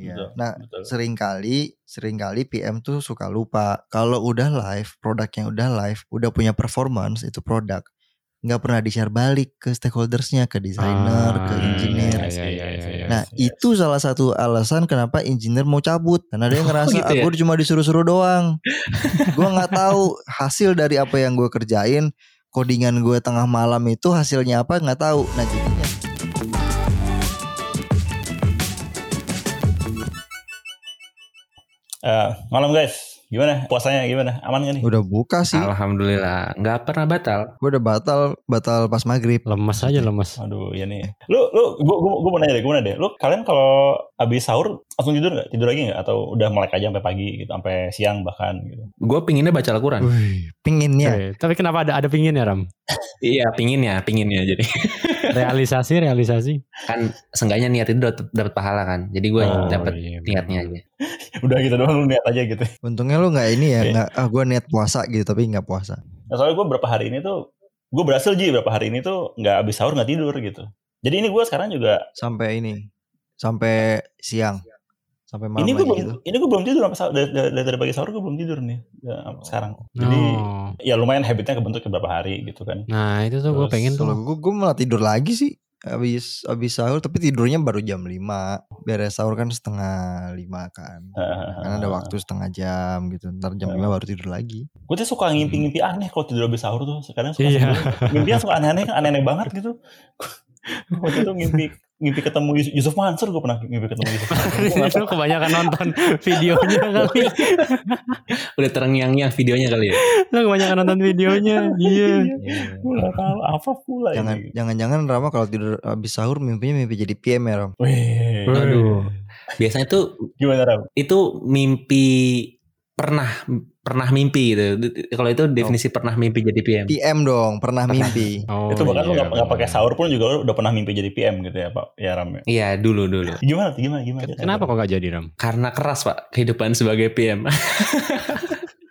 Iya. Betul, Nah, betul. sering kali sering kali PM tuh suka lupa kalau udah live, produk yang udah live, udah punya performance itu produk nggak pernah di-share balik ke stakeholdersnya, ke desainer, ke Ah, engineer. iya, iya, iya, iya, iya. Nah, itu salah satu alasan kenapa engineer mau cabut. Karena dia ngerasa gitu ya? aku cuma disuruh-suruh doang. gua nggak tahu hasil dari apa yang gue kerjain, codingan gue tengah malam itu hasilnya apa nggak tahu. Nah, jadinya Eh, malam guys, gimana puasanya gimana? Aman gak nih? udah buka sih. Alhamdulillah, nggak pernah batal. Gue udah batal, batal pas maghrib. Lemes aja lemes. Aduh, ya nih. Lu, lu, gua, gua, gua mau nanya deh, gua mau nanya deh. Lu kalian kalau abis sahur langsung tidur nggak? Tidur lagi nggak? Atau udah melek aja sampai pagi gitu, sampai siang bahkan gitu? Gue pinginnya baca Al-Quran. Wih, pinginnya. Oke, Tapi kenapa ada ada pingin ya Ram? Iya, pinginnya, pinginnya. Jadi Realisasi realisasi. kan seenggaknya niat itu dapat pahala kan. Jadi gue Oh, dapat iya, niatnya aja. Udah gitu doang lu niat aja gitu. Untungnya lu nggak ini ya, Iya. nggak ah gue niat puasa gitu tapi nggak puasa. Nah, soalnya gue berapa hari ini tuh, gue berhasil Ji, berapa hari ini tuh nggak abis sahur nggak tidur gitu. Jadi ini gue sekarang juga, Sampai ini, sampai siang, sampai malam ini gue belum, gitu. ini gue belum tidur dari, dari, dari pagi sahur gue belum tidur nih ya, sekarang. Jadi Oh. ya lumayan habitnya kebentuk beberapa hari gitu kan. Nah itu tuh gue pengen Kalau tuh. gue, gue malah tidur lagi sih. Abis, abis sahur tapi tidurnya baru jam 5 Beres sahur kan setengah lima kan Karena ada waktu setengah jam gitu Ntar jam 5 baru tidur lagi Gue tuh suka ngimpi-ngimpi aneh kalau tidur habis sahur tuh. Sekarang suka Iya. mimpi yang suka aneh-aneh kan aneh-aneh banget gitu. Waktu itu ngimpi ngimpi ketemu Yus- Yusuf Mansur gue pernah ngimpi ketemu Yusuf Mansur. Kebanyakan nonton videonya kali. Udah terngiang-ngiang videonya kali ya. Lo kebanyakan nonton videonya. Iya. Gue nggak tahu apa pula Jangan, ini. Jangan-jangan Rama kalau tidur abis sahur mimpinya mimpi jadi PM ya Ram Wih, Aduh. Biasanya tuh gimana Ram? itu mimpi pernah pernah mimpi gitu. Kalau itu definisi pernah mimpi jadi PM. PM dong, pernah mimpi Oh, itu bahkan lu iya, nggak nggak pakai sahur pun juga lu udah pernah mimpi jadi PM gitu ya Pak ya Ram ya. Iya dulu dulu. Gimana gimana gimana? Kenapa kok gak jadi Ram? Karena keras pak kehidupan sebagai PM.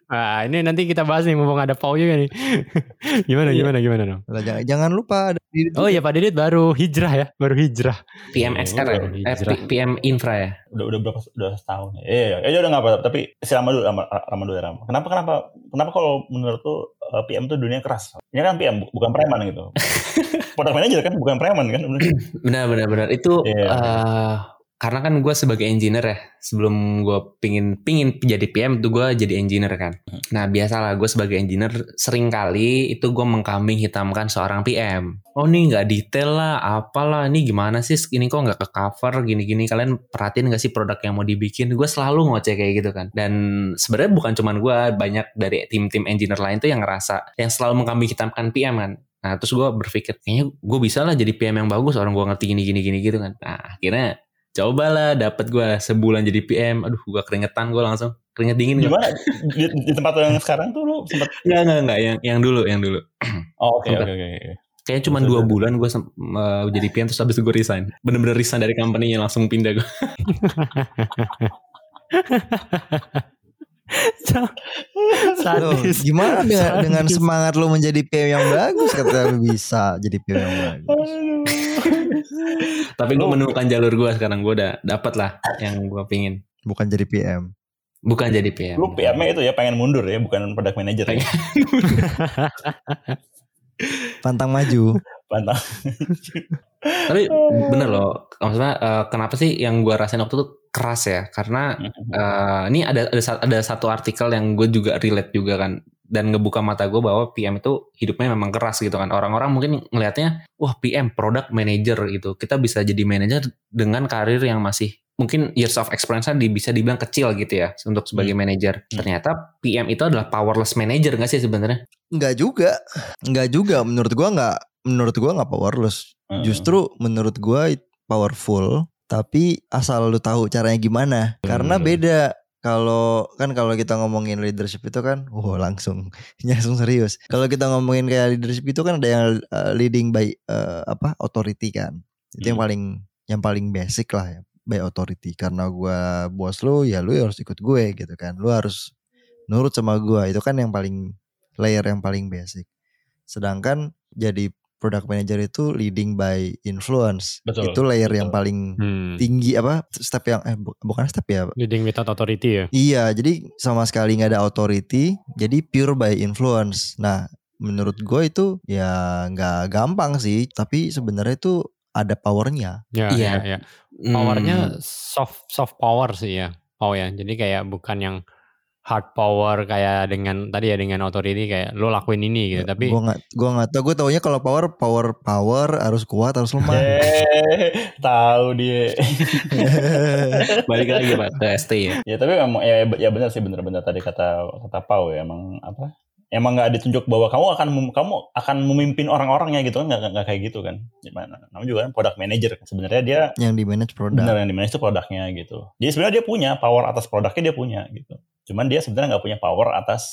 Ah ini nanti kita bahas nih mumpung ada Pau juga nih. gimana Iya. gimana gimana dong? Lah, jangan, jangan lupa ada diri Oh iya Pak Didit baru hijrah ya, baru hijrah. PM Iya, XR ya? Eh, PM Infra ya. Udah udah berapa udah setahun ya. Iya, iya, ya udah nggak apa tapi si Rama dulu Rama, Rama dulu ya Rama. Kenapa kenapa kenapa kalau menurut tuh eh, PM tuh dunia keras? Ini kan PM bu- bukan preman gitu. Product manager kan bukan preman kan. Benar benar benar itu Iya. eh, karena kan gue sebagai engineer ya sebelum gue pingin pingin jadi PM itu gue jadi engineer kan. Nah biasalah gue sebagai engineer sering kali itu gue mengkambing hitamkan seorang PM. Oh nih nggak detail lah, apalah ini gimana sih ini kok nggak ke cover gini-gini kalian perhatiin gak sih produk yang mau dibikin? Gue selalu ngoceh kayak gitu kan. Dan sebenarnya bukan cuman gue banyak dari tim-tim engineer lain tuh yang ngerasa yang selalu mengkambing hitamkan PM kan. Nah terus gue berpikir kayaknya gue bisa lah jadi PM yang bagus orang gue ngerti gini gini gini gitu kan. Nah akhirnya cobalah dapat gue sebulan jadi PM. Aduh gue keringetan gue langsung keringet dingin. Gimana di, di tempat yang sekarang tuh lu sempat Enggak enggak enggak yang yang dulu yang dulu. Oh oke oke oke. Kayaknya cuma dua bulan gue jadi PM terus habis itu gue resign. Bener-bener resign dari company-nya langsung pindah gue. Loh, Sadis. gimana dengan, Sadis. dengan semangat lo menjadi PM yang bagus kata lu bisa jadi PM yang bagus. Tapi gue menemukan jalur gue sekarang gue udah dapat lah yang gue pingin. Bukan jadi PM. Bukan jadi PM. Lu PM-nya itu ya pengen mundur ya, bukan product manager ya. Pantang maju. Pantang. Tapi bener loh. Maksudnya eh, kenapa sih yang gue rasain waktu itu keras ya? Karena eh, ini ada ada ada satu artikel yang gue juga relate juga kan dan ngebuka mata gue bahwa PM itu hidupnya memang keras gitu kan. Orang-orang mungkin ngelihatnya wah PM product manager gitu. Kita bisa jadi manajer dengan karir yang masih mungkin years of experience di, bisa dibilang kecil gitu ya untuk sebagai manajer. Hmm. Ternyata PM itu adalah powerless manager nggak sih sebenarnya? Enggak juga. Enggak juga menurut gua enggak menurut gua enggak powerless. Hmm. Justru menurut gua it powerful tapi asal lu tahu caranya gimana. Karena Hmm. beda kalau kan kalau kita ngomongin leadership itu kan wow langsung langsung serius. Kalau kita ngomongin kayak leadership itu kan ada yang uh, leading by uh, apa authority kan. Itu yang Hmm. paling yang paling basic lah ya by authority karena gua bos lu ya lu harus ikut gue gitu kan. Lu harus nurut sama gua itu kan yang paling layer yang paling basic. Sedangkan jadi product manager itu leading by influence. Betul, Itu layer yang betul. paling Hmm. tinggi apa step yang eh bu- bukan step ya Leading without authority ya. Iya, jadi sama sekali nggak ada authority, jadi pure by influence. Nah, menurut gue itu ya nggak gampang sih, tapi sebenarnya itu ada powernya. Ya, Iya. ya, ya. Hmm, Powernya soft soft power sih ya. Oh ya, jadi kayak bukan yang hard power kayak dengan tadi ya dengan authority kayak lo lakuin ini gitu. Tapi gue nggak, gue nggak tahu. Gue taunya kalau power, power, power harus kuat, harus lemah. Tahu dia. balik lagi pak ke ST ya. ya tapi memang ya, ya benar sih benar-benar tadi kata kata Pau ya emang apa? Emang nggak ditunjuk bahwa kamu akan mem- kamu akan memimpin orang-orangnya gitu kan nggak nggak kayak gitu kan? Gimana? Namanya juga kan product manager. Sebenarnya dia yang di manage produk. benar yang dimanage itu produknya gitu. Jadi sebenarnya dia punya power atas produknya dia punya gitu. Cuman dia sebenarnya nggak punya power atas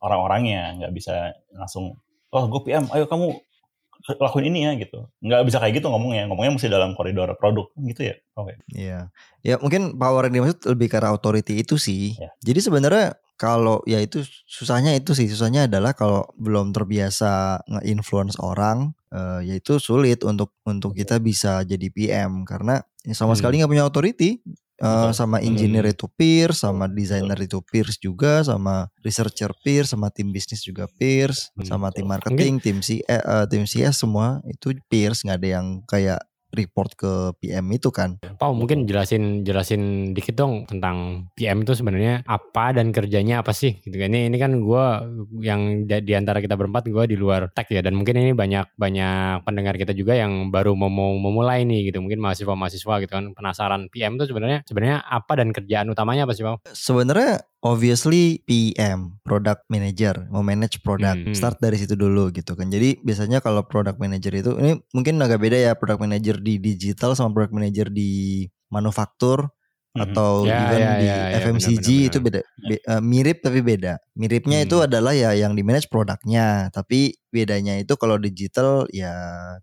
orang-orangnya, nggak bisa langsung, oh gue PM, ayo kamu lakuin ini ya gitu. Nggak bisa kayak gitu ngomongnya, ngomongnya mesti dalam koridor produk gitu ya. Oke. Iya. Ya mungkin power yang dimaksud lebih ke arah authority itu sih. Ya. Jadi sebenarnya kalau ya itu susahnya itu sih. Susahnya adalah kalau belum terbiasa nge-influence orang eh, ya itu sulit untuk untuk kita bisa jadi PM karena ya sama Hmm. sekali nggak punya authority Betul. sama engineer itu peers, sama designer itu peers juga, sama researcher peers, sama tim bisnis juga peers, Hmm, sama tim marketing, tim C, eh, eh, tim CS semua itu peers, nggak ada yang kayak report ke PM itu kan. Pau mungkin jelasin jelasin dikit dong tentang PM itu sebenarnya apa dan kerjanya apa sih gitu kan. Ini ini kan gua yang di antara kita berempat gua di luar tech ya dan mungkin ini banyak banyak pendengar kita juga yang baru mau mau memulai nih gitu. Mungkin mahasiswa-mahasiswa gitu kan penasaran PM itu sebenarnya sebenarnya apa dan kerjaan utamanya apa sih Pau? Sebenarnya obviously PM, product manager, mau manage product. Hmm. Start dari situ dulu gitu kan. Jadi biasanya kalau product manager itu ini mungkin agak beda ya product manager di digital sama product manager di manufaktur. Atau Ya, even ya, di ya, ya, FMCG benar, itu beda be- eh, mirip tapi beda. Miripnya itu Hmm. adalah ya yang di manage produknya, tapi bedanya itu kalau digital ya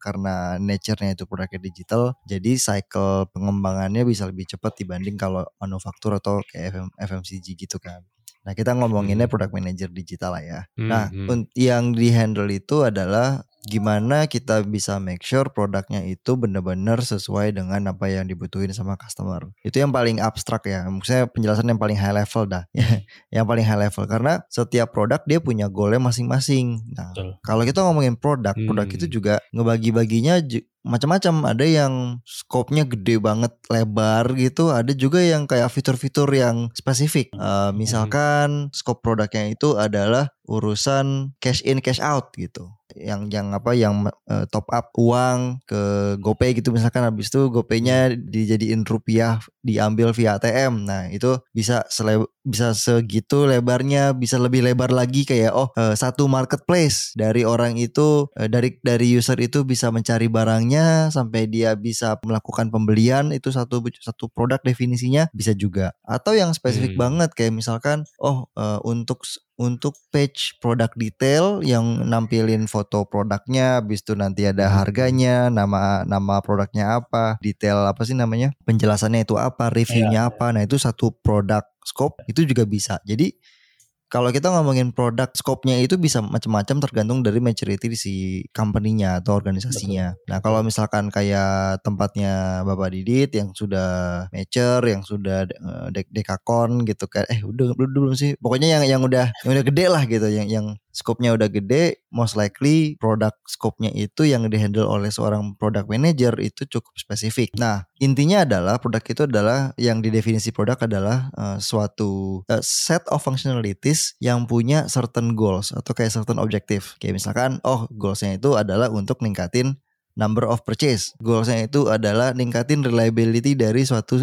karena nature-nya itu produknya digital, jadi cycle pengembangannya bisa lebih cepat dibanding kalau manufaktur atau kayak FM, FMCG gitu kan. Nah, kita ngomonginnya Hmm. product manager digital lah ya. Hmm, Nah, hmm. yang di handle itu adalah gimana kita bisa make sure produknya itu benar-benar sesuai dengan apa yang dibutuhin sama customer. Itu yang paling abstrak ya. Maksudnya penjelasan yang paling high level dah. yang paling high level karena setiap produk dia punya goalnya masing-masing. Nah, Betul. kalau kita ngomongin produk, produk Hmm. itu juga ngebagi-baginya macam-macam. Ada yang scope-nya gede banget, lebar gitu. Ada juga yang kayak fitur-fitur yang spesifik. Eh, misalkan scope produknya itu adalah urusan cash in cash out gitu. Yang yang apa yang eh, top up uang ke GoPay gitu misalkan habis itu GoPay-nya dijadiin rupiah diambil via ATM. Nah, itu bisa sele bisa segitu lebarnya, bisa lebih lebar lagi kayak oh eh, satu marketplace dari orang itu eh, dari dari user itu bisa mencari barangnya sampai dia bisa melakukan pembelian itu satu satu produk definisinya bisa juga. Atau yang spesifik Hmm. banget kayak misalkan oh eh, untuk untuk page produk detail yang nampilin foto produknya, habis itu nanti ada Hmm. harganya, nama nama produknya apa, detail apa sih namanya, penjelasannya itu apa, reviewnya apa. Nah itu satu produk scope itu juga bisa. Jadi kalau kita ngomongin produk scope-nya itu bisa macam-macam tergantung dari maturity di si company-nya atau organisasinya. Nah, kalau misalkan kayak tempatnya Bapak Didit yang sudah mature, yang sudah eh, dek dekakon gitu kan. Eh, udah belum belum sih. Pokoknya yang yang udah yang udah gede lah gitu, yang yang scope-nya udah gede, most likely produk scope-nya itu yang dihandle oleh seorang product manager itu cukup spesifik. Nah, intinya adalah produk itu adalah yang didefinisi produk adalah eh, suatu eh, set of functionalities yang punya certain goals atau kayak certain objective. Kayak misalkan, oh goalsnya itu adalah untuk ningkatin number of purchase. Goalsnya itu adalah ningkatin reliability dari suatu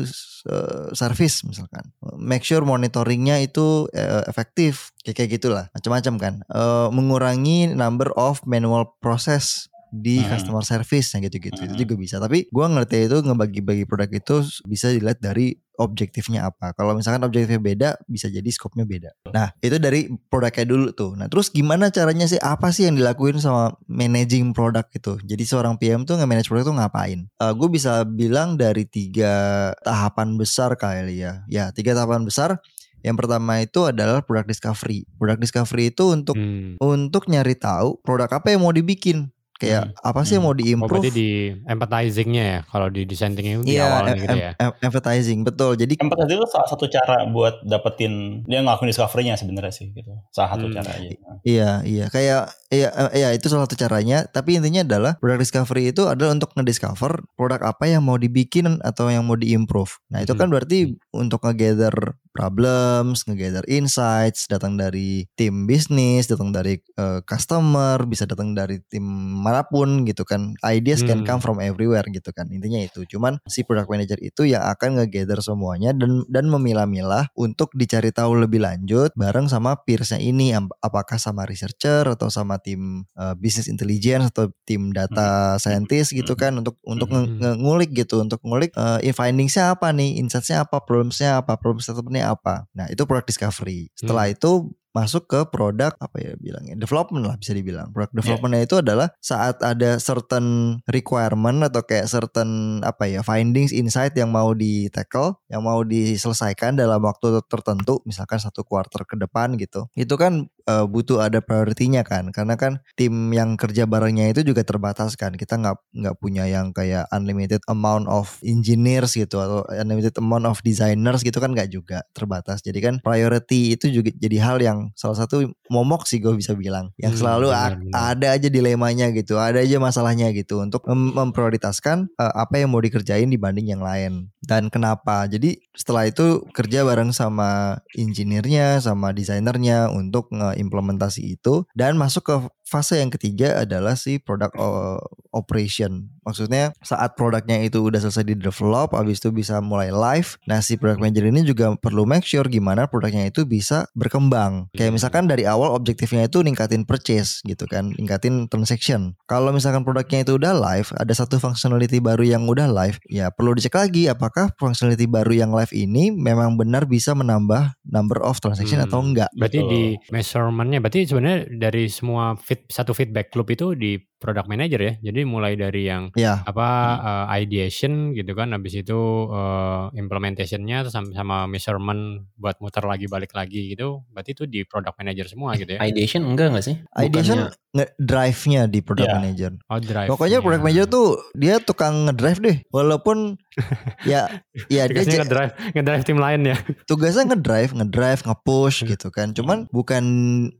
uh, service misalkan. Make sure monitoringnya itu uh, efektif. Kayak kayak gitulah. Macam-macam kan. Uh, mengurangi number of manual process di Hmm. customer service yang gitu-gitu. Itu Hmm. juga bisa. Tapi gua ngerti itu ngebagi-bagi produk itu bisa dilihat dari objektifnya apa. Kalau misalkan objektifnya beda bisa jadi scope-nya beda. Nah itu dari produknya dulu tuh. Nah terus gimana caranya sih? Apa sih yang dilakuin sama managing produk itu? Jadi seorang PM tuh nge-manage produk tuh ngapain? Gue bisa bilang dari tiga tahapan besar kali ya. Ya tiga tahapan besar. Yang pertama itu adalah product discovery. Product discovery itu untuk Hmm. untuk nyari tahu produk apa yang mau dibikin Kayak apa sih yang mau Oh berarti diimprove? di empathizingnya ya kalau di design thinking itu di Iya, awalnya em- gitu ya. em- advertising betul. Jadi Empathy itu salah satu cara buat dapetin dia ngelakuin discovery-nya sebenarnya sih gitu. Salah satu Hmm. cara aja. Iya, iya. Kayak iya eh, iya itu salah satu caranya, tapi intinya adalah product discovery itu adalah untuk ngediscover produk apa yang mau dibikin atau yang mau diimprove. Nah, itu Hmm. kan berarti untuk ngegather problems, ngegather insights, datang dari tim bisnis, datang dari eh, customer, bisa datang dari tim mana pun gitu kan. Ideas can Hmm. come from everywhere gitu kan. Intinya itu. Cuman si product manager itu yang akan ngegather semuanya dan dan memilah-milah untuk dicari tahu lebih lanjut bareng sama peersnya ini apakah sama researcher atau sama tim uh, business intelligence atau tim data scientist gitu kan untuk untuk nge- Hmm. nge- ngulik gitu untuk ngulik uh, findingsnya apa nih insightsnya apa problemsnya apa problem statementnya apa nah itu product discovery setelah itu masuk ke produk apa ya bilangnya development lah bisa dibilang. Product developmentnya itu adalah saat ada certain requirement atau kayak certain apa ya findings insight yang mau di tackle yang mau diselesaikan dalam waktu tertentu misalkan satu quarter ke depan gitu. Itu kan eh, butuh ada prioritinya kan. Karena kan tim yang kerja barengnya itu juga terbatas kan. Kita nggak nggak punya yang kayak unlimited amount of engineers gitu atau unlimited amount of designers gitu kan nggak juga terbatas. Jadi kan priority itu juga jadi hal yang salah satu momok sih gue bisa bilang. Yang Hmm, selalu benar-benar. ada aja dilemanya gitu ada aja masalahnya gitu. Untuk mem- memprioritaskan eh, apa yang mau dikerjain dibanding yang lain. Dan kenapa? Jadi setelah itu kerja bareng sama engineer-nya sama desainernya untuk ngeimplementasi itu dan masuk ke fase yang ketiga adalah si product o- operation maksudnya saat produknya itu udah selesai di develop habis itu bisa mulai live nah si product manager ini juga perlu make sure gimana produknya itu bisa berkembang kayak Hmm. misalkan dari awal objektifnya itu ningkatin purchase gitu kan ningkatin transaction kalau misalkan produknya itu udah live ada satu functionality baru yang udah live ya perlu dicek lagi apakah functionality baru yang live ini memang benar bisa menambah number of transaction Hmm. atau enggak Berarti Betul. di measurementnya, berarti sebenarnya dari semua fit, satu feedback loop itu di product manager ya. Jadi mulai dari yang ya apa uh, ideation gitu kan, habis itu uh, implementationnya terus sama, sama measurement buat muter lagi balik lagi gitu. Berarti itu di product manager semua gitu ya. Ideation enggak enggak sih? ideation drive-nya di product Ya. manager Oh drive. pokoknya product manager tuh dia tukang ngedrive deh walaupun ya ya dia ngedrive, ngedrive tim lain ya. tugasnya ngedrive, ngedrive, nge-push gitu kan. Cuman bukan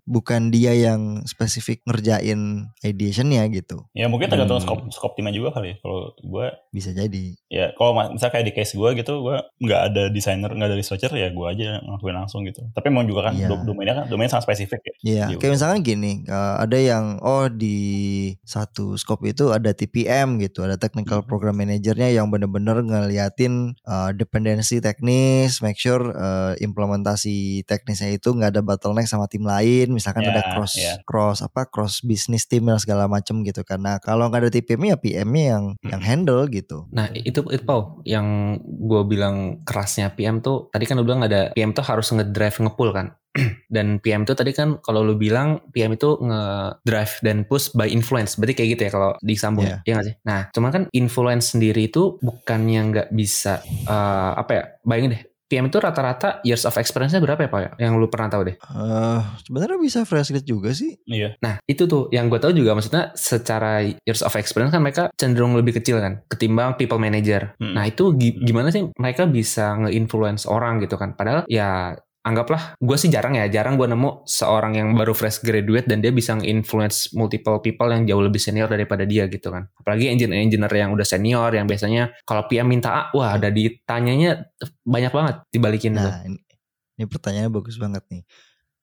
bukan dia yang spesifik ngerjain ideationnya gitu. Ya mungkin tergantung Hmm. skop skop timnya juga kali ya. Kalau gue Bisa jadi. ya kalau misalnya kayak di case gue gitu gue nggak ada desainer nggak ada researcher ya gue aja ngelakuin langsung gitu. Tapi emang juga kan do- domainnya kan domainnya sangat spesifik ya. Iya, kayak misalkan gini, eh, ada yang oh di satu scope itu ada TPM gitu, ada technical Hmm. program managernya yang bener-bener ngeliatin eh, dependensi teknis, make sure eh, implementasi teknisnya itu nggak ada bottleneck sama tim lain, misalkan Ya, ada cross ya. cross apa cross bisnis tim dan segala gitu kan. Nah kalau nggak ada TPM ya PM-nya yang yang handle gitu. Nah itu itu Pau yang gue bilang kerasnya PM tuh tadi kan lu bilang ada PM tuh harus ngedrive ngepull kan dan PM tuh tadi kan kalau lu bilang PM itu ngedrive dan push by influence berarti kayak gitu ya kalau disambung Iya. ya nggak sih? Nah cuman kan influence sendiri itu bukannya nggak bisa eh, apa ya bayangin deh PM itu rata-rata years of experience-nya berapa ya Pak ya? Yang lu pernah tahu deh? eh sebenarnya bisa fresh grade juga sih. Iya. Nah itu tuh yang gue tahu juga maksudnya secara years of experience kan mereka cenderung lebih kecil kan ketimbang people manager. Hmm. Nah itu gi- gimana sih mereka bisa nge-influence orang gitu kan? Padahal ya anggaplah gue sih jarang ya jarang gue nemu seorang yang baru fresh graduate dan dia bisa nge-influence multiple people yang jauh lebih senior daripada dia gitu kan. Apalagi engineer-engineer yang udah senior yang biasanya kalau PM minta A, wah ada ditanyanya banyak banget dibalikin. Nah, ini, ini pertanyaannya bagus banget nih.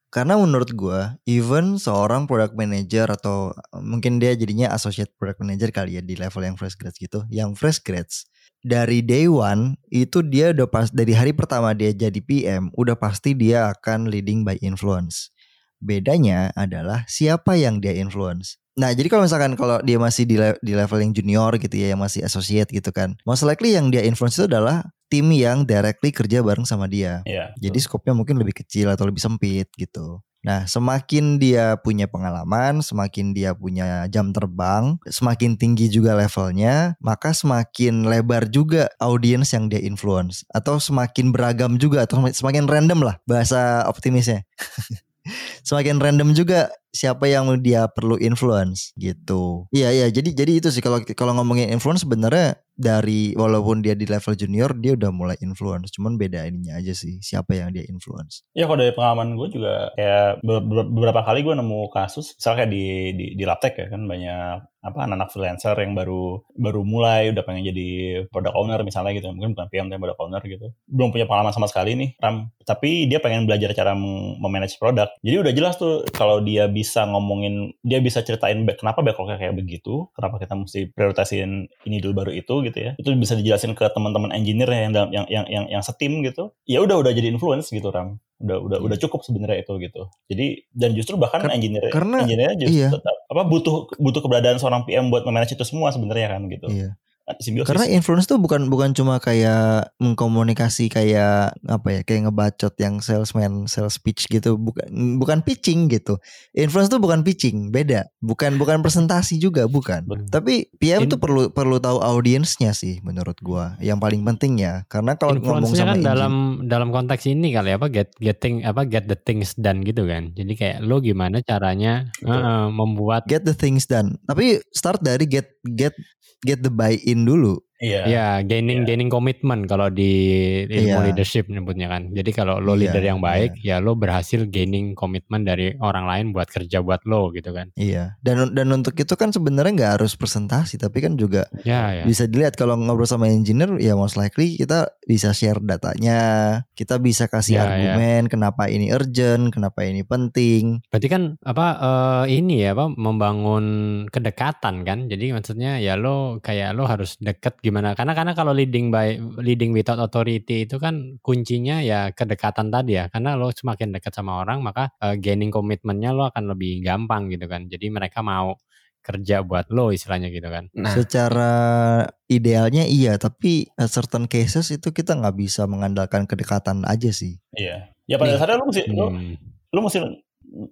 Karena menurut gua, even seorang product manager atau mungkin dia jadinya associate product manager kali ya di level yang fresh grads gitu, yang fresh grads dari day one itu dia udah pas dari hari pertama dia jadi PM, udah pasti dia akan leading by influence. Bedanya adalah siapa yang dia influence. Nah, jadi kalau misalkan kalau dia masih di, le- di level yang junior gitu ya, yang masih associate gitu kan, most likely yang dia influence itu adalah tim yang directly kerja bareng sama dia. Iya. Jadi skopnya mungkin lebih kecil atau lebih sempit gitu. Nah, semakin dia punya pengalaman, semakin dia punya jam terbang, semakin tinggi juga levelnya, maka semakin lebar juga audiens yang dia influence atau semakin beragam juga atau semakin random lah bahasa optimisnya. semakin random juga siapa yang dia perlu influence gitu. Iya iya. Jadi jadi itu sih kalau kalau ngomongin influence sebenarnya dari walaupun dia di level junior dia udah mulai influence. Cuman beda ininya aja sih siapa yang dia influence. Ya kalau dari pengalaman gue juga kayak beberapa kali gue nemu kasus misalnya kayak di di, di Laptek ya kan banyak apa anak-anak freelancer yang baru baru mulai udah pengen jadi product owner misalnya gitu. Mungkin bukan PM tapi product owner gitu. Belum punya pengalaman sama sekali nih Ram. Tapi dia pengen belajar cara memanage produk jadi udah jelas tuh kalau dia bisa ngomongin dia bisa ceritain back, kenapa backlognya kayak begitu kenapa kita mesti prioritasin ini dulu baru itu gitu ya. Itu bisa dijelasin ke teman-teman engineer yang dalam yang yang yang, yang setim gitu. Ya udah udah jadi influence gitu Ram. Udah udah udah iya. cukup sebenarnya itu gitu. Jadi dan justru bahkan Ker engineer karena engineer justru iya. tetap apa butuh butuh keberadaan seorang PM buat memanage itu semua sebenarnya kan gitu. Iya simbiosis. Karena influence tuh bukan bukan cuma kayak mengkomunikasi kayak apa ya kayak ngebacot yang salesman sales pitch gitu bukan bukan pitching gitu. Influence tuh bukan pitching, beda. Bukan bukan presentasi juga bukan. Betul. Tapi PM In, tuh perlu perlu tahu audiensnya sih menurut gua. Yang paling penting ya karena kalau ngomong sama kan dalam dalam konteks ini kali apa get getting apa get the things done gitu kan. Jadi kayak lo gimana caranya uh, membuat get the things done. Tapi start dari get get get the buy in dulu. Iya. Yeah. gaining yeah. gaining komitmen kalau di ilmu yeah. leadership nyebutnya kan. Jadi kalau lo yeah, leader yang baik, yeah. ya lo berhasil gaining komitmen dari orang lain buat kerja buat lo gitu kan. Iya. Dan dan untuk itu kan sebenarnya nggak harus presentasi, tapi kan juga yeah, yeah. bisa dilihat kalau ngobrol sama engineer, ya most likely kita bisa share datanya, kita bisa kasih yeah, iya. argumen yeah. kenapa ini urgent, kenapa ini penting. Berarti kan apa uh, ini ya apa membangun kedekatan kan. Jadi maksudnya ya lo kayak lo harus deket gimana karena karena kalau leading by leading without authority itu kan kuncinya ya kedekatan tadi ya karena lo semakin dekat sama orang maka uh, gaining komitmennya lo akan lebih gampang gitu kan jadi mereka mau kerja buat lo istilahnya gitu kan. Nah, secara idealnya iya, tapi certain cases itu kita nggak bisa mengandalkan kedekatan aja sih. Iya. Ya pada dasarnya lo mesti hmm. lo, lo mesti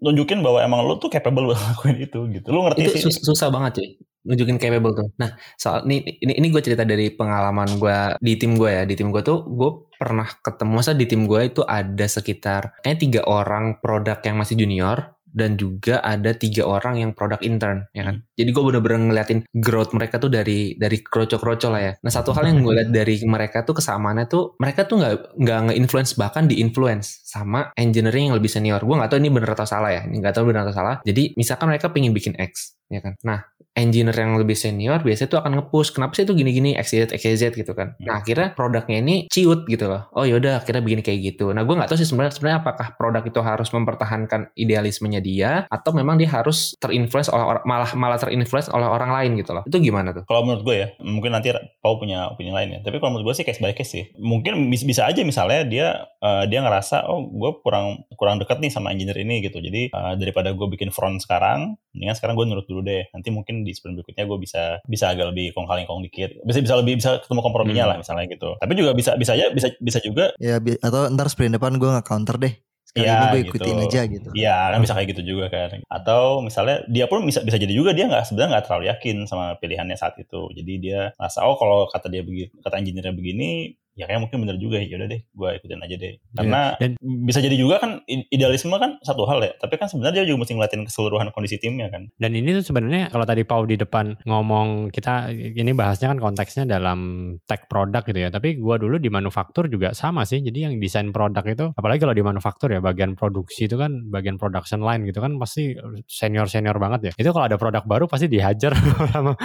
nunjukin bahwa emang lo tuh capable buat ngelakuin itu gitu. Lo ngerti itu sih. susah banget cuy nunjukin capable tuh. Nah, soal ini ini, ini gue cerita dari pengalaman gue di tim gue ya. Di tim gue tuh gue pernah ketemu masa di tim gue itu ada sekitar kayaknya tiga orang produk yang masih junior dan juga ada tiga orang yang produk intern ya kan? Jadi gue bener-bener ngeliatin growth mereka tuh dari dari kroco-kroco lah ya. Nah satu hal yang gue lihat dari mereka tuh kesamaannya tuh mereka tuh nggak nggak nge-influence bahkan di-influence sama engineering yang lebih senior. Gue nggak tahu ini bener atau salah ya. Ini nggak tahu bener atau salah. Jadi misalkan mereka pengen bikin X ya kan? Nah engineer yang lebih senior biasanya tuh akan nge-push kenapa sih itu gini-gini XYZ XYZ gitu kan. Hmm. nah akhirnya produknya ini ciut gitu loh. Oh yaudah akhirnya begini kayak gitu. Nah gue nggak tahu sih sebenarnya sebenarnya apakah produk itu harus mempertahankan idealismenya dia atau memang dia harus terinfluence oleh orang malah malah terinfluence oleh orang lain gitu loh. Itu gimana tuh? Kalau menurut gue ya mungkin nanti Pau punya opini lain ya. Tapi kalau menurut gue sih case by case sih. Mungkin bisa aja misalnya dia uh, dia ngerasa oh gue kurang kurang dekat nih sama engineer ini gitu. Jadi uh, daripada gue bikin front sekarang mendingan sekarang gue nurut dulu deh. Nanti mungkin di sprint berikutnya gue bisa bisa agak lebih kong kali kong dikit bisa bisa lebih bisa ketemu komprominya hmm. lah misalnya gitu tapi juga bisa bisa aja bisa bisa juga ya atau ntar sprint depan gue nggak counter deh Sekali ya, gue ikutin gitu. aja gitu. Iya, kan bisa kayak gitu juga kan. Atau misalnya dia pun bisa bisa jadi juga dia nggak sebenarnya nggak terlalu yakin sama pilihannya saat itu. Jadi dia rasa oh kalau kata dia begini, kata engineer begini, ya kayak mungkin bener juga. Ya udah deh gue ikutin aja deh. Iya. karena yeah. Dan, bisa jadi juga kan idealisme kan satu hal ya. Tapi kan sebenarnya dia juga mesti ngeliatin keseluruhan kondisi timnya kan. Dan ini tuh sebenarnya kalau tadi Pau di depan ngomong kita ini bahasnya kan konteksnya dalam tech produk gitu ya. Tapi gue dulu di manufaktur juga sama sih. Jadi yang desain produk itu apalagi kalau di manufaktur ya bagian produksi itu kan bagian production line gitu kan pasti senior senior banget ya. Itu kalau ada produk baru pasti dihajar sama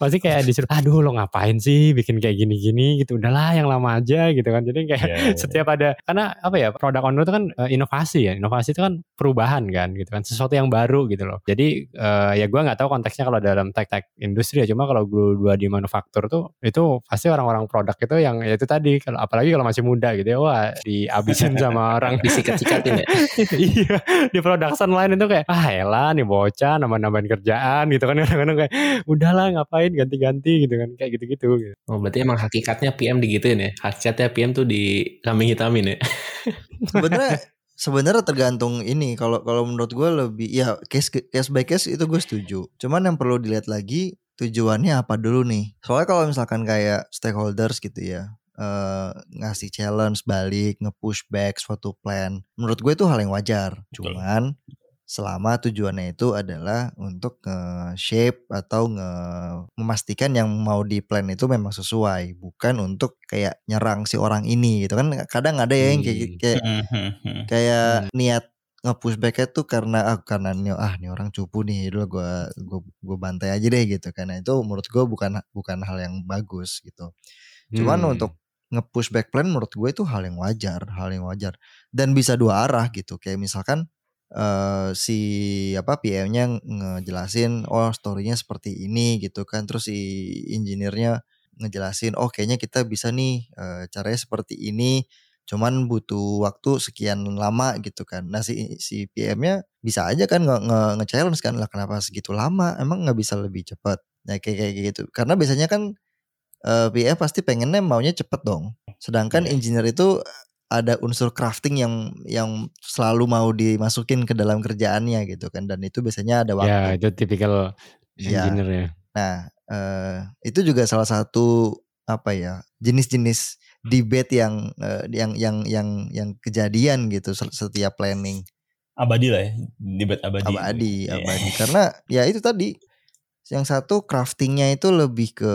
pasti kayak disuruh aduh lo ngapain sih bikin kayak gini-gini gitu? Udahlah yang lama aja gitu kan. Jadi kayak yeah, yeah. setiap ada karena apa ya produk owner itu kan uh, inovasi ya. Inovasi itu kan perubahan kan gitu kan. Sesuatu yang baru gitu loh. Jadi uh, ya gue nggak tahu konteksnya kalau dalam tech-tech industri ya. Cuma kalau gue dua di manufaktur tuh itu pasti orang-orang produk itu yang ya itu tadi kalau apalagi kalau masih muda gitu ya wah dihabisin sama orang disikat-sikatin ya. iya di production line itu kayak ah elah nih bocah nambah-nambahin kerjaan gitu kan kadang-kadang kayak udahlah ngapain ganti-ganti gitu kan kayak gitu-gitu gitu. Oh berarti emang hakikatnya PM digituin ya? Hakikatnya PM tuh di kambing hitamin ya. Sebenarnya sebenarnya tergantung ini kalau kalau menurut gue lebih ya case case by case itu gue setuju. Cuman yang perlu dilihat lagi tujuannya apa dulu nih. Soalnya kalau misalkan kayak stakeholders gitu ya, uh, ngasih challenge balik, nge-push back suatu plan. Menurut gue itu hal yang wajar. Cuman selama tujuannya itu adalah untuk nge-shape atau nge memastikan yang mau di plan itu memang sesuai, bukan untuk kayak nyerang si orang ini gitu kan. Kadang ada ya yang kayak Hmm. kayak, Hmm, kayak niat nge-push back tuh karena ah karena nih ah nih orang cupu nih dulu gua gua gua bantai aja deh gitu karena itu menurut gua bukan bukan hal yang bagus gitu. Cuman Hmm. untuk nge-push back plan menurut gue itu hal yang wajar, hal yang wajar dan bisa dua arah gitu. Kayak misalkan eh si apa PM-nya ngejelasin oh story-nya seperti ini gitu kan. Terus si engineer-nya ngejelasin oh kayaknya kita bisa nih eh, caranya seperti ini cuman butuh waktu sekian lama gitu kan. Nah si si PM-nya bisa aja kan nge, nge, nge-challenge kan lah kenapa segitu lama? Emang nggak bisa lebih cepat? Nah kayak kayak gitu. Karena biasanya kan eh, PM pasti pengennya maunya cepet dong. Sedangkan Iya. engineer itu ada unsur crafting yang yang selalu mau dimasukin ke dalam kerjaannya gitu kan dan itu biasanya ada Ya waktu. itu tipikal Iya. engineer ya. Nah, eh, itu juga salah satu apa ya jenis-jenis debate yang eh, yang yang yang yang kejadian gitu se- setiap planning Abadi lah ya, debat abadi. abadi Iya. abadi karena ya itu tadi yang satu craftingnya itu lebih ke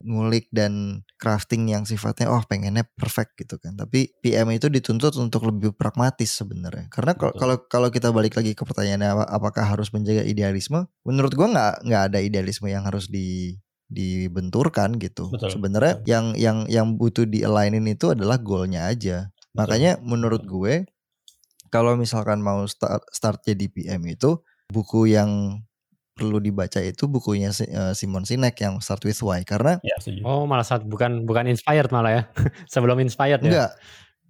ngulik dan crafting yang sifatnya oh pengennya perfect gitu kan. Tapi PM itu dituntut untuk lebih pragmatis sebenarnya. Karena kalau kalau kita balik lagi ke pertanyaannya apa- apakah harus menjaga idealisme menurut gua nggak nggak ada idealisme yang harus di dibenturkan gitu. Sebenarnya yang yang yang butuh di alignin itu adalah goalnya aja. Betul. makanya menurut gue kalau misalkan mau start, start jadi PM itu buku yang perlu dibaca itu bukunya eh, Simon Sinek yang Start with Why. Karena Ya, setuju. Oh malah saat bukan bukan inspired malah ya. Sebelum inspired ya. enggak.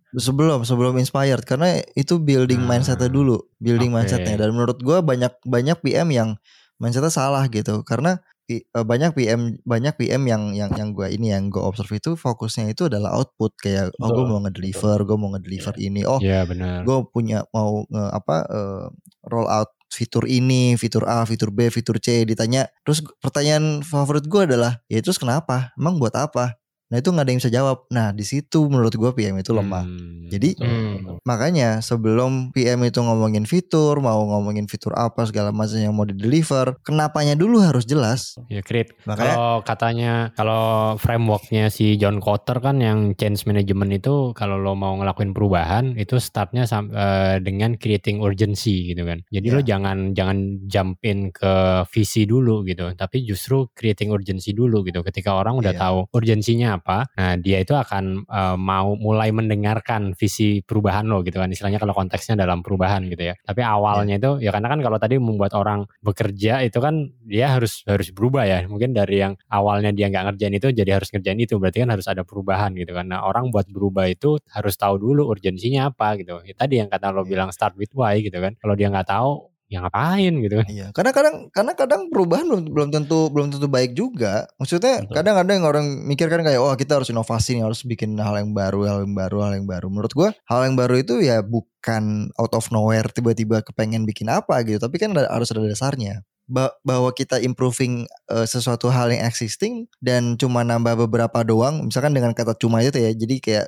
Sebelum sebelum inspired. Karena itu building Ah, mindsetnya dulu. Building oke. mindsetnya. Dan menurut gua banyak banyak PM yang mindsetnya salah gitu. Karena eh, banyak PM banyak PM yang yang yang gua ini yang gue observe itu fokusnya itu adalah output. Kayak oh gue mau ngedeliver gue mau ngedeliver ini. Oh Iya benar. gue punya mau nge, apa eh, roll out fitur ini, fitur A, fitur B, fitur C ditanya. Terus pertanyaan favorit gue adalah, ya terus kenapa? Emang buat apa? Nah itu nggak ada yang bisa jawab. Nah di situ menurut gue PM itu lemah. Hmm. Jadi Betul, Hmm. makanya sebelum PM itu ngomongin fitur, mau ngomongin fitur apa segala macam yang mau di deliver, kenapanya dulu harus jelas. Ya create. Makanya Kalau katanya kalau frameworknya si John Kotter kan yang change management itu kalau lo mau ngelakuin perubahan itu startnya eh, dengan creating urgency gitu kan. Jadi lo Ya. jangan jangan jump in ke visi dulu gitu, tapi justru creating urgency dulu gitu. Ketika orang udah Iya. tahu urgensinya apa, nah dia itu akan eh, mau mulai mendengarkan visi perubahan lo gitu kan. Istilahnya kalau konteksnya dalam perubahan gitu ya. Tapi awalnya itu ya karena kan kalau tadi membuat orang bekerja itu kan dia harus harus berubah ya. Mungkin dari yang awalnya dia nggak ngerjain itu jadi harus ngerjain itu. Berarti kan harus ada perubahan gitu kan. Nah orang buat berubah itu harus tahu dulu urgensinya apa gitu. Ya, tadi yang kata lo Iya. bilang start with why gitu kan. Kalau dia nggak tahu ya ngapain gitu kan. Iya, karena kadang karena kadang perubahan belum belum tentu belum tentu baik juga. Maksudnya Betul. kadang ada yang orang mikir kan kayak oh kita harus inovasi nih, harus bikin hal yang baru, hal yang baru, hal yang baru. Menurut gua hal yang baru itu ya bukan out of nowhere tiba-tiba kepengen bikin apa gitu, tapi kan ada- harus ada dasarnya. Ba- bahwa kita improving eh, sesuatu hal yang existing dan cuma nambah beberapa doang, misalkan dengan kata cuma itu ya, jadi kayak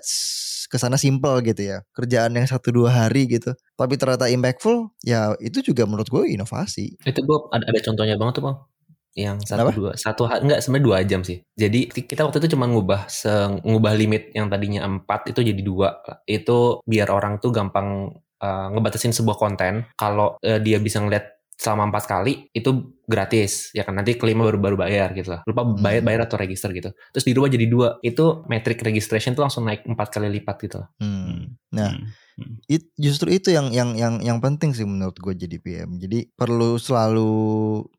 ke sana simple gitu ya, kerjaan yang satu dua hari gitu, tapi ternyata impactful, ya itu juga menurut gue inovasi. Itu gue ada, ada contohnya banget tuh bang. Yang satu Kenapa? dua satu enggak sebenarnya dua jam sih. Jadi kita waktu itu cuma ngubah se- ngubah limit yang tadinya empat itu jadi dua. Itu biar orang tuh gampang uh, ngebatasin sebuah konten. Kalau uh, dia bisa ngeliat selama empat kali itu gratis ya kan nanti kelima baru baru bayar gitu lah lupa bayar Hmm. bayar atau register gitu terus dirubah jadi dua itu metric registration tuh langsung naik empat kali lipat gitu lah. Hmm. Nah, Hmm. it, justru itu yang yang yang yang penting sih menurut gue jadi PM. Jadi perlu selalu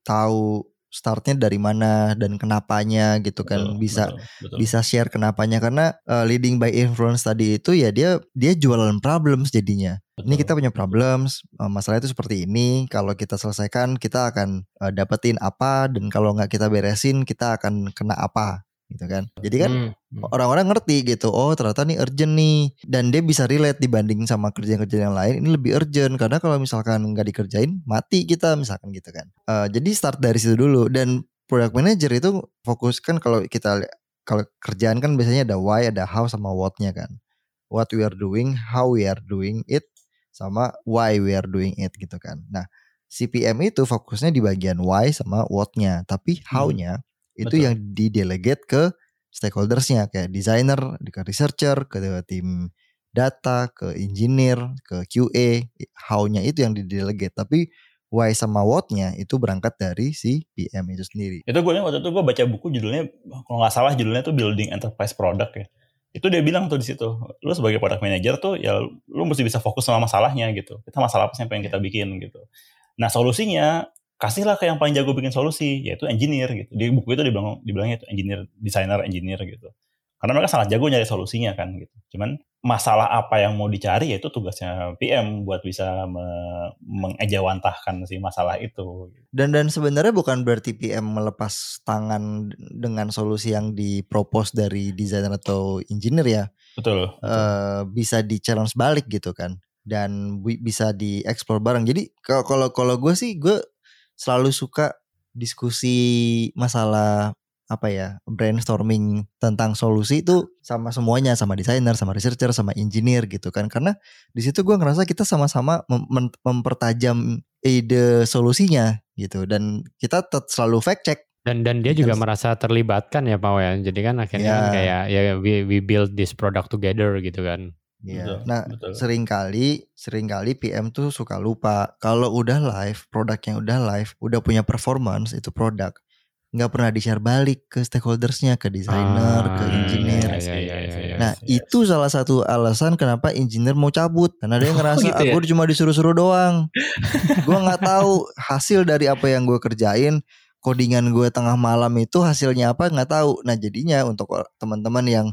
tahu startnya dari mana dan kenapanya gitu kan Betul, bisa betul, betul. bisa share kenapanya karena uh, leading by influence tadi itu ya dia dia jualan problems jadinya. Ini Betul, kita punya problems, uh, masalah itu seperti ini. Kalau kita selesaikan, kita akan uh, dapetin apa, dan kalau nggak kita beresin, kita akan kena apa, gitu kan? Jadi kan Hmm, hmm. orang-orang ngerti gitu oh ternyata nih urgent nih dan dia bisa relate dibanding sama kerjaan-kerjaan yang lain ini lebih urgent karena kalau misalkan nggak dikerjain mati kita misalkan gitu kan Eh, jadi start dari situ dulu dan product manager itu fokus kan kalau kita kalau kerjaan kan biasanya ada why ada how sama what-nya kan what we are doing how we are doing it sama why we are doing it gitu kan nah CPM itu fokusnya di bagian why sama what-nya, tapi how-nya itu betul. yang di delegate ke stakeholdersnya kayak designer, ke researcher, ke tim data, ke engineer, ke QA, how-nya itu yang di delegate, tapi why sama what-nya itu berangkat dari si PM itu sendiri. Itu gue waktu itu gue baca buku judulnya kalau nggak salah judulnya tuh Building Enterprise Product ya. Itu dia bilang tuh di situ, lu sebagai product manager tuh ya lu mesti bisa fokus sama masalahnya gitu. Kita masalah apa sih yang pengen kita bikin gitu. Nah solusinya kasihlah ke yang paling jago bikin solusi yaitu engineer gitu. Di buku itu dibilang dibilangnya itu engineer, designer, engineer gitu. Karena mereka sangat jago nyari solusinya kan gitu. Cuman masalah apa yang mau dicari yaitu tugasnya PM buat bisa me mengejawantahkan si masalah itu. Dan dan sebenarnya bukan berarti PM melepas tangan dengan solusi yang dipropose dari desainer atau engineer ya. Betul. betul. Eh, bisa di challenge balik gitu kan. Dan bi- bisa dieksplor bareng. Jadi kalau kalau gue sih gue selalu suka diskusi masalah apa ya brainstorming tentang solusi itu sama semuanya sama desainer sama researcher sama engineer gitu kan karena di situ gue ngerasa kita sama-sama mem- mem- mempertajam ide solusinya gitu dan kita selalu fact check Dan dan dia juga Harus- merasa terlibatkan ya Pau ya. Jadi kan akhirnya kan Ya. kayak ya we, we build this product together gitu kan. Iya. Betul, Nah, betul. sering kali sering kali PM tuh suka lupa kalau udah live, produk yang udah live, udah punya performance itu produk nggak pernah di-share balik ke stakeholdersnya, ke desainer, ke Ah, engineer. iya, iya, iya, iya, iya. Nah, itu salah satu alasan kenapa engineer mau cabut karena dia ngerasa gitu ya? aku cuma disuruh-suruh doang. gua nggak tahu hasil dari apa yang gue kerjain, codingan gue tengah malam itu hasilnya apa nggak tahu. Nah, jadinya untuk teman-teman yang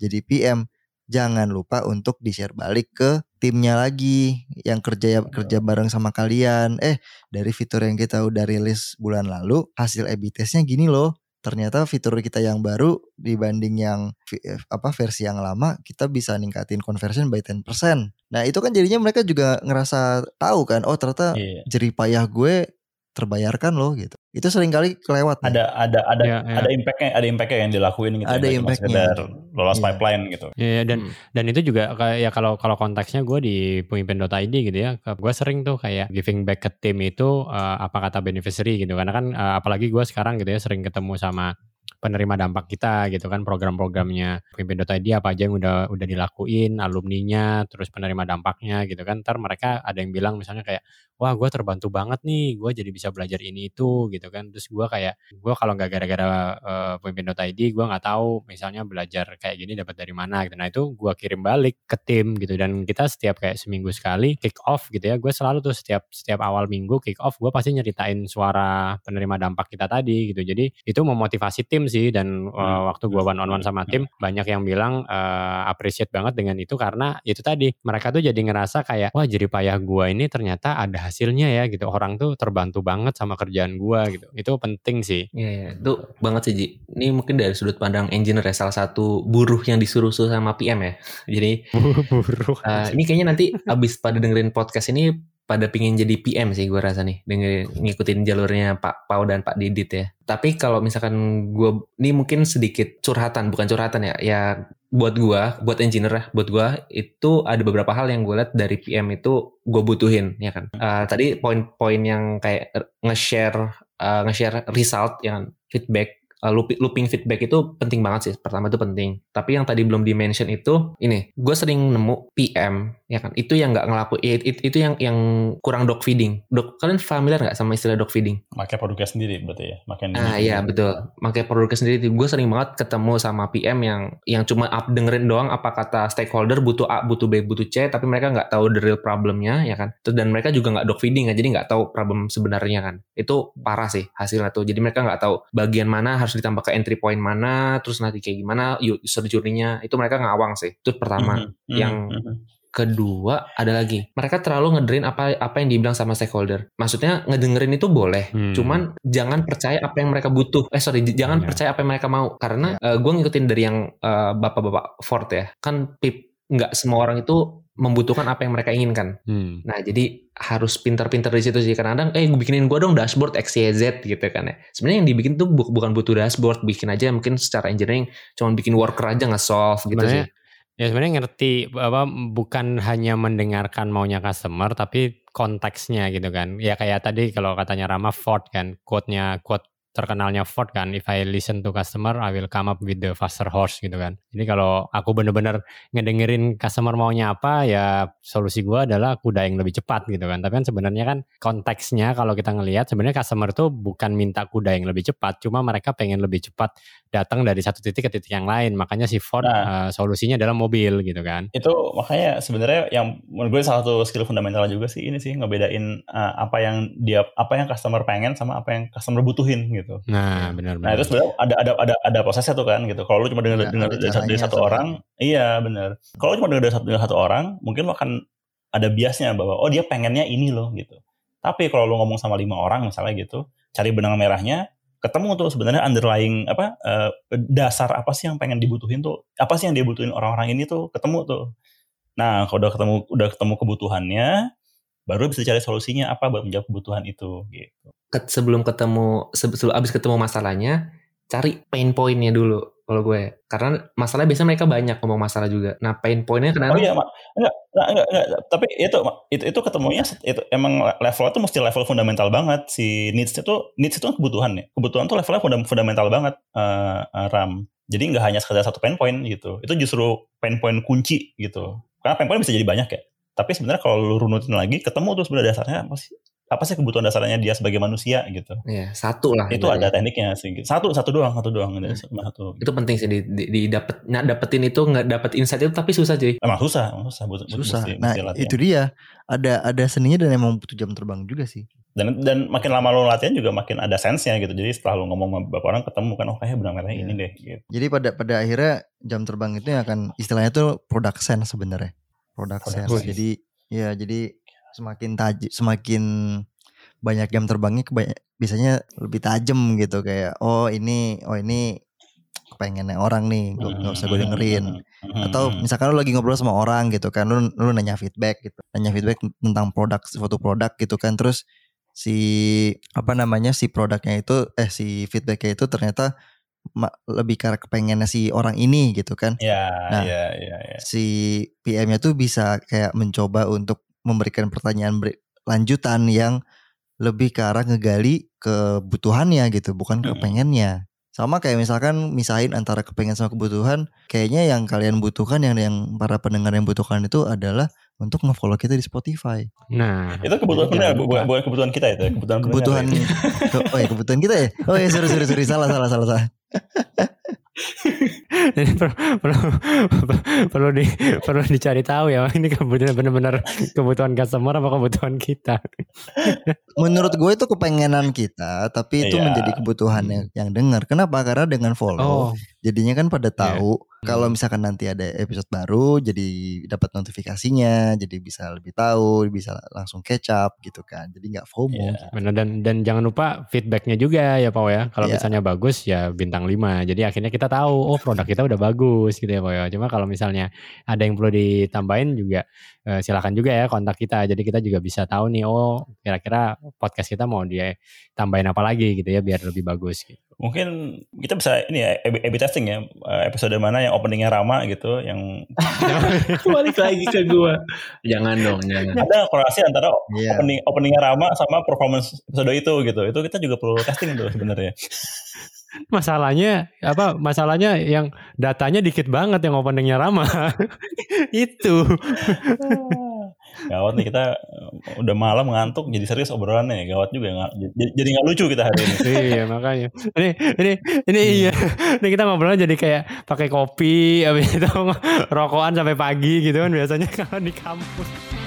jadi PM jangan lupa untuk di-share balik ke timnya lagi yang kerja kerja bareng sama kalian. Eh, dari fitur yang kita udah rilis bulan lalu, hasil A/B testnya gini loh. Ternyata fitur kita yang baru dibanding yang eh, apa versi yang lama, kita bisa ningkatin conversion by 10%. Nah, itu kan jadinya mereka juga ngerasa tahu kan, oh ternyata Iya. jerih payah gue terbayarkan loh gitu. Itu sering kali kelewat. Ada ada ada Iya, iya. ada impactnya ada impactnya yang dilakuin gitu. Ada nggak cuma impactnya. lolos Iya. pipeline gitu. Iya dan Hmm. dan itu juga kayak ya kalau kalau konteksnya gue di pemimpin.id gitu ya, gue sering tuh kayak giving back ke tim itu eh, apa kata beneficiary gitu karena kan eh, apalagi gue sekarang gitu ya sering ketemu sama penerima dampak kita gitu kan program-programnya pemimpin.id apa aja yang udah udah dilakuin alumninya terus penerima dampaknya gitu kan. Ntar mereka ada yang bilang misalnya kayak wah gue terbantu banget nih gue jadi bisa belajar ini itu gitu kan. Terus gue kayak gue kalau nggak gara-gara uh, pemimpin.id gue nggak tahu misalnya belajar kayak gini dapat dari mana gitu. Nah itu gue kirim balik ke tim gitu dan kita setiap kayak seminggu sekali kick off gitu ya. Gue selalu tuh setiap setiap awal minggu kick off gue pasti nyeritain suara penerima dampak kita tadi gitu. Jadi itu memotivasi tim sih dan uh, Hmm. waktu gue one on one sama tim banyak yang bilang uh, appreciate banget dengan itu karena itu tadi mereka tuh jadi ngerasa kayak wah jadi payah gue ini ternyata ada hasilnya ya gitu orang tuh terbantu banget sama kerjaan gue gitu itu penting sih Iya, iya. itu banget sih Ji. Ini mungkin dari sudut pandang engineer ya, salah satu buruh yang disuruh-suruh sama PM ya. Jadi buruh eh, ini kayaknya nanti abis pada dengerin podcast ini pada pingin jadi PM sih gue rasa nih dengerin ngikutin jalurnya Pak Pau dan Pak Didit ya. Tapi kalau misalkan gue ini mungkin sedikit curhatan bukan curhatan ya ya buat gue buat engineer ya buat gue itu ada beberapa hal yang gue lihat dari PM itu gue butuhin ya kan. Eh, tadi poin-poin yang kayak nge-share eh, nge-share result yang feedback uh, looping, looping feedback itu penting banget sih. Pertama itu penting. Tapi yang tadi belum di-mention itu ini, gue sering nemu PM ya kan. Itu yang nggak ngelakuin it- it- itu yang yang kurang dog feeding. Dog kalian familiar nggak sama istilah dog feeding? Pakai produknya sendiri berarti ya. Makin Ah iya betul. Makanya produknya sendiri gue sering banget ketemu sama PM yang yang cuma up dengerin doang apa kata stakeholder butuh A, butuh B, butuh C, tapi mereka nggak tahu the real problemnya ya kan. Terus Dan mereka juga nggak dog feeding kan, jadi nggak tahu problem sebenarnya kan. Itu parah sih hasilnya tuh. Jadi mereka nggak tahu bagian mana harus ditambah ke entry point mana, terus nanti kayak gimana user journey-nya. Itu mereka ngawang sih. Itu pertama. Mhm, yang- mhm, mhm. Kedua ada lagi, mereka terlalu ngedengerin apa apa yang dibilang sama stakeholder. Maksudnya ngedengerin itu boleh, Hmm. cuman jangan percaya apa yang mereka butuh. Eh sorry, jangan Iya. percaya apa yang mereka mau. Karena gue ngikutin dari yang eh, bapak-bapak Ford ya, kan pip nggak semua orang itu membutuhkan apa yang mereka inginkan. Hmm. Nah jadi harus pintar-pintar di situ sih. Kadang-kadang, eh bikinin gue dong dashboard X, Y, Z gitu kan ya. Sebenarnya yang dibikin tuh bu- bukan butuh dashboard, bikin aja mungkin secara engineering, cuman bikin worker aja nge-solve gitu Sebenarnya sih. Ya sebenarnya ngerti apa bukan hanya mendengarkan maunya customer tapi konteksnya gitu kan. Ya kayak tadi kalau katanya Rama Ford kan, quote-nya quote terkenalnya Ford kan, if I listen to customer, I will come up with the faster horse gitu kan. Jadi kalau aku bener-bener ngedengerin customer maunya apa, ya solusi gue adalah kuda yang lebih cepat gitu kan. Tapi kan sebenarnya kan konteksnya kalau kita ngelihat sebenarnya customer tuh bukan minta kuda yang lebih cepat, cuma mereka pengen lebih cepat datang dari satu titik ke titik yang lain. Makanya si Ford nah, uh, solusinya adalah mobil gitu kan. Itu makanya sebenarnya yang menurut gue salah satu skill fundamental juga sih ini sih ngebedain uh, apa yang dia apa yang customer pengen sama apa yang customer butuhin gitu. Nah, benar benar. Nah, itu sebenarnya ada ada ada ada prosesnya tuh kan gitu. Kalau lu cuma dengar ya, dengar dari, dari satu orang, iya benar. Kalau lu cuma dengar dari satu, dari satu orang, mungkin lu akan ada biasnya bahwa oh dia pengennya ini loh gitu. Tapi kalau lu ngomong sama lima orang misalnya gitu, cari benang merahnya, ketemu tuh sebenarnya underlying apa uh, dasar apa sih yang pengen dibutuhin tuh apa sih yang dibutuhin orang-orang ini tuh ketemu tuh nah kalau udah ketemu udah ketemu kebutuhannya baru bisa cari solusinya apa buat menjawab kebutuhan itu gitu sebelum ketemu sebelum abis ketemu masalahnya cari pain pointnya dulu kalau gue. Karena masalah biasanya mereka banyak ngomong masalah juga. Nah pain pointnya kenapa? Oh iya mak enggak, enggak, enggak, enggak, tapi itu itu itu ketemunya itu emang level itu mesti level fundamental banget. Si needs itu needs itu kan kebutuhan ya. Kebutuhan tuh levelnya fundamental banget uh, ram. Jadi nggak hanya sekedar satu pain point gitu. Itu justru pain point kunci gitu. Karena pain point bisa jadi banyak ya. Tapi sebenarnya kalau lu runutin lagi ketemu tuh sebenarnya dasarnya apa sih apa sih kebutuhan dasarnya dia sebagai manusia gitu. Iya, satu lah. Itu ada tekniknya sih. Satu satu doang, satu doang. Hmm. Satu. Itu penting sih di, di, di dapet, nah, dapetin itu nggak dapet insight itu tapi susah cuy. Emang susah, emang susah. Butuh, susah. Mesti, nah mesti itu dia. Ada ada seninya dan emang butuh jam terbang juga sih. Dan dan makin lama lo latihan juga makin ada sense-nya gitu. Jadi setelah lo ngomong sama beberapa orang ketemu kan oh kayaknya benar ini iya. deh. Gitu. Jadi pada pada akhirnya jam terbang itu yang akan istilahnya tuh product sense sebenarnya. Product sense. Jadi ya jadi semakin taj semakin banyak jam terbangnya kebanyak, biasanya lebih tajam gitu kayak oh ini oh ini pengennya orang nih nggak usah gue dengerin atau misalkan lu lagi ngobrol sama orang gitu kan lu lu nanya feedback gitu nanya feedback tentang produk suatu produk gitu kan terus si apa namanya si produknya itu eh si feedbacknya itu ternyata lebih karena kepengennya si orang ini gitu kan. Ya, nah, ya, ya, ya. si PM-nya tuh bisa kayak mencoba untuk memberikan pertanyaan lanjutan yang lebih ke arah ngegali kebutuhannya gitu, bukan kepengennya. Sama kayak misalkan misahin antara kepengen sama kebutuhan, kayaknya yang kalian butuhkan yang yang para pendengar yang butuhkan itu adalah untuk nge-follow kita di Spotify. Nah, itu kebutuhan benar, bukan, bukan kebutuhan kita itu, kebutuhan kebutuhan. oh ya kebutuhan kita ya. Oh ya sorry sorry sorry salah salah salah salah. Jadi perlu, perlu perlu di perlu dicari tahu ya ini kebutuhan benar-benar kebutuhan customer apa kebutuhan kita. Menurut gue itu kepengenan kita, tapi itu yeah. menjadi kebutuhan yang, yang dengar. Kenapa? Karena dengan follow, oh. Jadinya kan pada iya. tahu yeah kalau hmm. misalkan nanti ada episode baru, jadi dapat notifikasinya, jadi bisa lebih tahu, bisa langsung catch up gitu kan. Jadi nggak FOMO. Yeah. Gitu. Benar dan dan jangan lupa feedbacknya juga ya Pak ya. Kalau yeah. misalnya bagus ya bintang 5. Jadi akhirnya kita tahu oh produk kita udah bagus gitu ya Pak ya. Cuma kalau misalnya ada yang perlu ditambahin juga eh, silakan juga ya kontak kita. Jadi kita juga bisa tahu nih oh kira-kira podcast kita mau dia tambahin apa lagi gitu ya biar lebih bagus gitu. Mungkin kita bisa ini ya A-B testing ya eh, episode mana yang openingnya Rama gitu yang balik lagi ke gua. Jangan dong, jangan. Ada korelasi antara yeah. opening openingnya Rama sama performance episode itu gitu. Itu kita juga perlu testing tuh sebenarnya. Masalahnya apa? Masalahnya yang datanya dikit banget yang openingnya Rama. itu. Gawat nih kita eh, udah malam ngantuk jadi serius obrolannya ya. Gawat juga nggak jadi nggak lucu kita hari ini. iya makanya. Ini ini ini hmm. iya. Ini kita ngobrolnya jadi kayak pakai kopi habis itu rokokan sampai pagi gitu kan biasanya kalau di kampus.